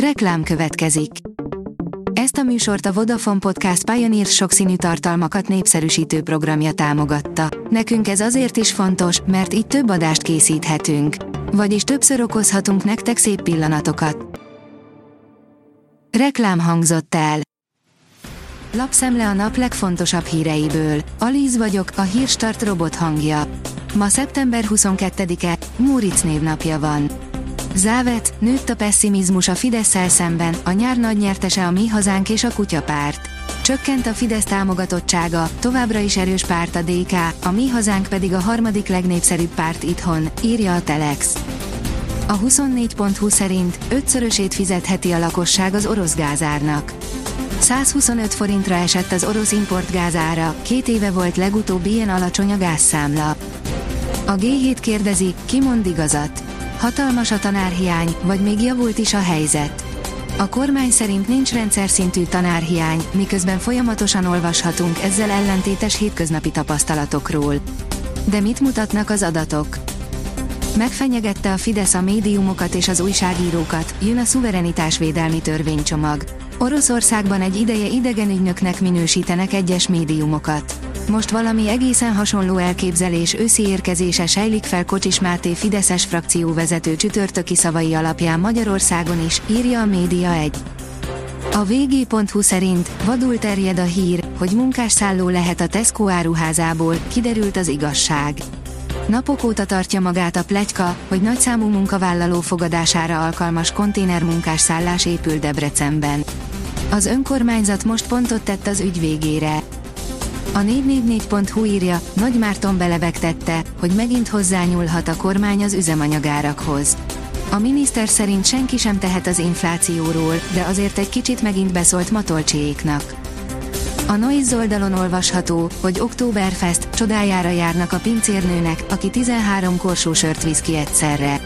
Reklám következik. Ezt a műsort a Vodafone Podcast Pioneer sokszínű tartalmakat népszerűsítő programja támogatta. Nekünk ez azért is fontos, mert így több adást készíthetünk. Vagyis többször okozhatunk nektek szép pillanatokat. Reklám hangzott el. Lapszemle a nap legfontosabb híreiből. Alíz vagyok, a hírstart robot hangja. Ma szeptember 22-e, Múric névnapja van. Závet, nőtt a pessimizmus a fidesz szemben, a nyár nagy nyertese a Mi Hazánk és a Kutyapárt. Csökkent a Fidesz támogatottsága, továbbra is erős párt a DK, a Mi Hazánk pedig a harmadik legnépszerűbb párt itthon, írja a Telex. A 24.20 szerint ötszörösét fizetheti a lakosság az orosz gázárnak. 125 forintra esett az orosz importgázára, két éve volt legutóbb ilyen alacsony a gázszámla. A G7 kérdezi, ki mond igazat. Hatalmas a tanárhiány, vagy még javult is a helyzet. A kormány szerint nincs rendszer szintű tanárhiány, miközben folyamatosan olvashatunk ezzel ellentétes hétköznapi tapasztalatokról. De mit mutatnak az adatok? Megfenyegette a Fidesz a médiumokat és az újságírókat, jön a szuverenitásvédelmi törvénycsomag. Oroszországban egy ideje idegen ügynöknek minősítenek egyes médiumokat. Most valami egészen hasonló elképzelés őszi érkezése sejlik fel Kocsis Máté Fideszes frakcióvezető csütörtöki szavai alapján Magyarországon is, írja a Média 1. A vg.hu szerint vadul terjed a hír, hogy munkásszálló lehet a Tesco áruházából, kiderült az igazság. Napok óta tartja magát a pletyka, hogy nagyszámú munkavállaló fogadására alkalmas konténermunkásszállás épül Debrecenben. Az önkormányzat most pontot tett az ügy végére. A 444.hu írja, Nagy Márton belevegtette, hogy megint hozzányúlhat a kormány az üzemanyagárakhoz. A miniszter szerint senki sem tehet az inflációról, de azért egy kicsit megint beszólt Matolcsééknak. A Noise oldalon olvasható, hogy Oktoberfest csodájára járnak a pincérnőnek, aki 13 korsó sört visz ki egyszerre.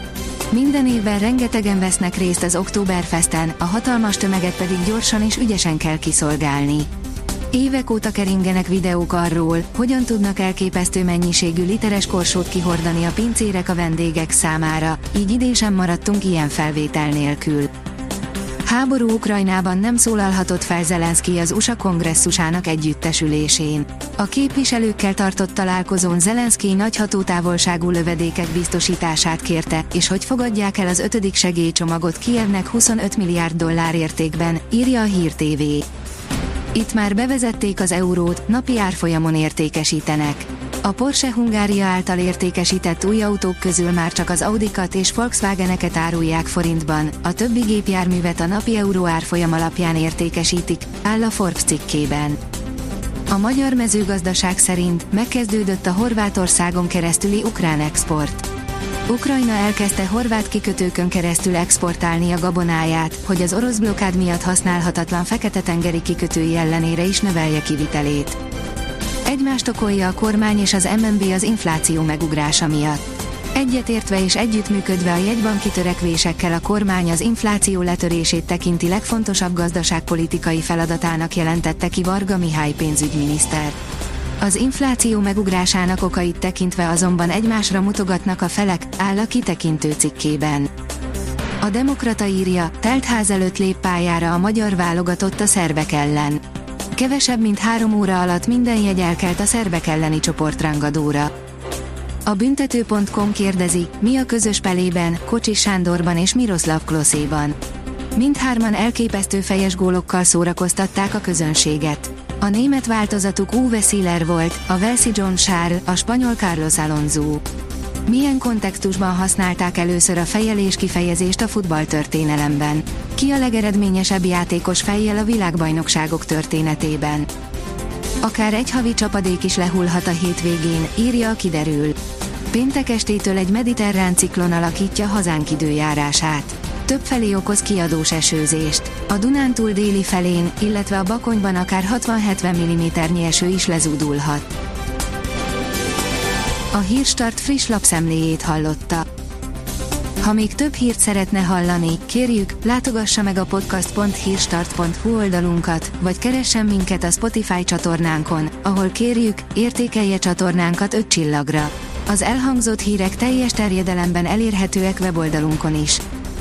Minden évben rengetegen vesznek részt az Oktoberfesten, a hatalmas tömeget pedig gyorsan és ügyesen kell kiszolgálni. Évek óta keringenek videók arról, hogyan tudnak elképesztő mennyiségű literes korsót kihordani a pincérek a vendégek számára, így idén sem maradtunk ilyen felvétel nélkül. Háború Ukrajnában nem szólalhatott fel Zelenszky az USA kongresszusának együttesülésén. A képviselőkkel tartott találkozón Zelenszky nagy hatótávolságú lövedékek biztosítását kérte, és hogy fogadják el az ötödik segélycsomagot Kievnek 25 milliárd dollár értékben, írja a Hír TV. Itt már bevezették az eurót, napi árfolyamon értékesítenek. A Porsche Hungária által értékesített új autók közül már csak az Audikat és Volkswageneket árulják forintban, a többi gépjárművet a napi euró árfolyam alapján értékesítik, áll a Forbes cikkében. A magyar mezőgazdaság szerint megkezdődött a Horvátországon keresztüli ukrán export. Ukrajna elkezdte horvát kikötőkön keresztül exportálni a gabonáját, hogy az orosz blokád miatt használhatatlan fekete-tengeri kikötői ellenére is növelje kivitelét. Egymást okolja a kormány és az MNB az infláció megugrása miatt. Egyetértve és együttműködve a jegybanki törekvésekkel a kormány az infláció letörését tekinti legfontosabb gazdaságpolitikai feladatának jelentette ki Varga Mihály pénzügyminiszter. Az infláció megugrásának okait tekintve azonban egymásra mutogatnak a felek, áll a kitekintő cikkében. A Demokrata írja, teltház előtt lép pályára a magyar válogatott a szerbek ellen. Kevesebb mint három óra alatt minden jegy elkelt a szerbek elleni csoportrangadóra. A büntető.com kérdezi, mi a közös pelében, Kocsis Sándorban és Miroslav Kloszéban. Mindhárman elképesztő fejes gólokkal szórakoztatták a közönséget. A német változatuk Uwe Siller volt, a Velszi John Charles, a spanyol Carlos Alonso. Milyen kontextusban használták először a fejelés kifejezést a futballtörténelemben? Ki a legeredményesebb játékos fejjel a világbajnokságok történetében? Akár egy havi csapadék is lehullhat a hétvégén, írja a kiderül. Péntek estétől egy mediterrán ciklon alakítja hazánk időjárását többfelé okoz kiadós esőzést. A Dunántúl déli felén, illetve a Bakonyban akár 60-70 mm eső is lezúdulhat. A Hírstart friss lapszemléjét hallotta. Ha még több hírt szeretne hallani, kérjük, látogassa meg a podcast.hírstart.hu oldalunkat, vagy keressen minket a Spotify csatornánkon, ahol kérjük, értékelje csatornánkat 5 csillagra. Az elhangzott hírek teljes terjedelemben elérhetőek weboldalunkon is.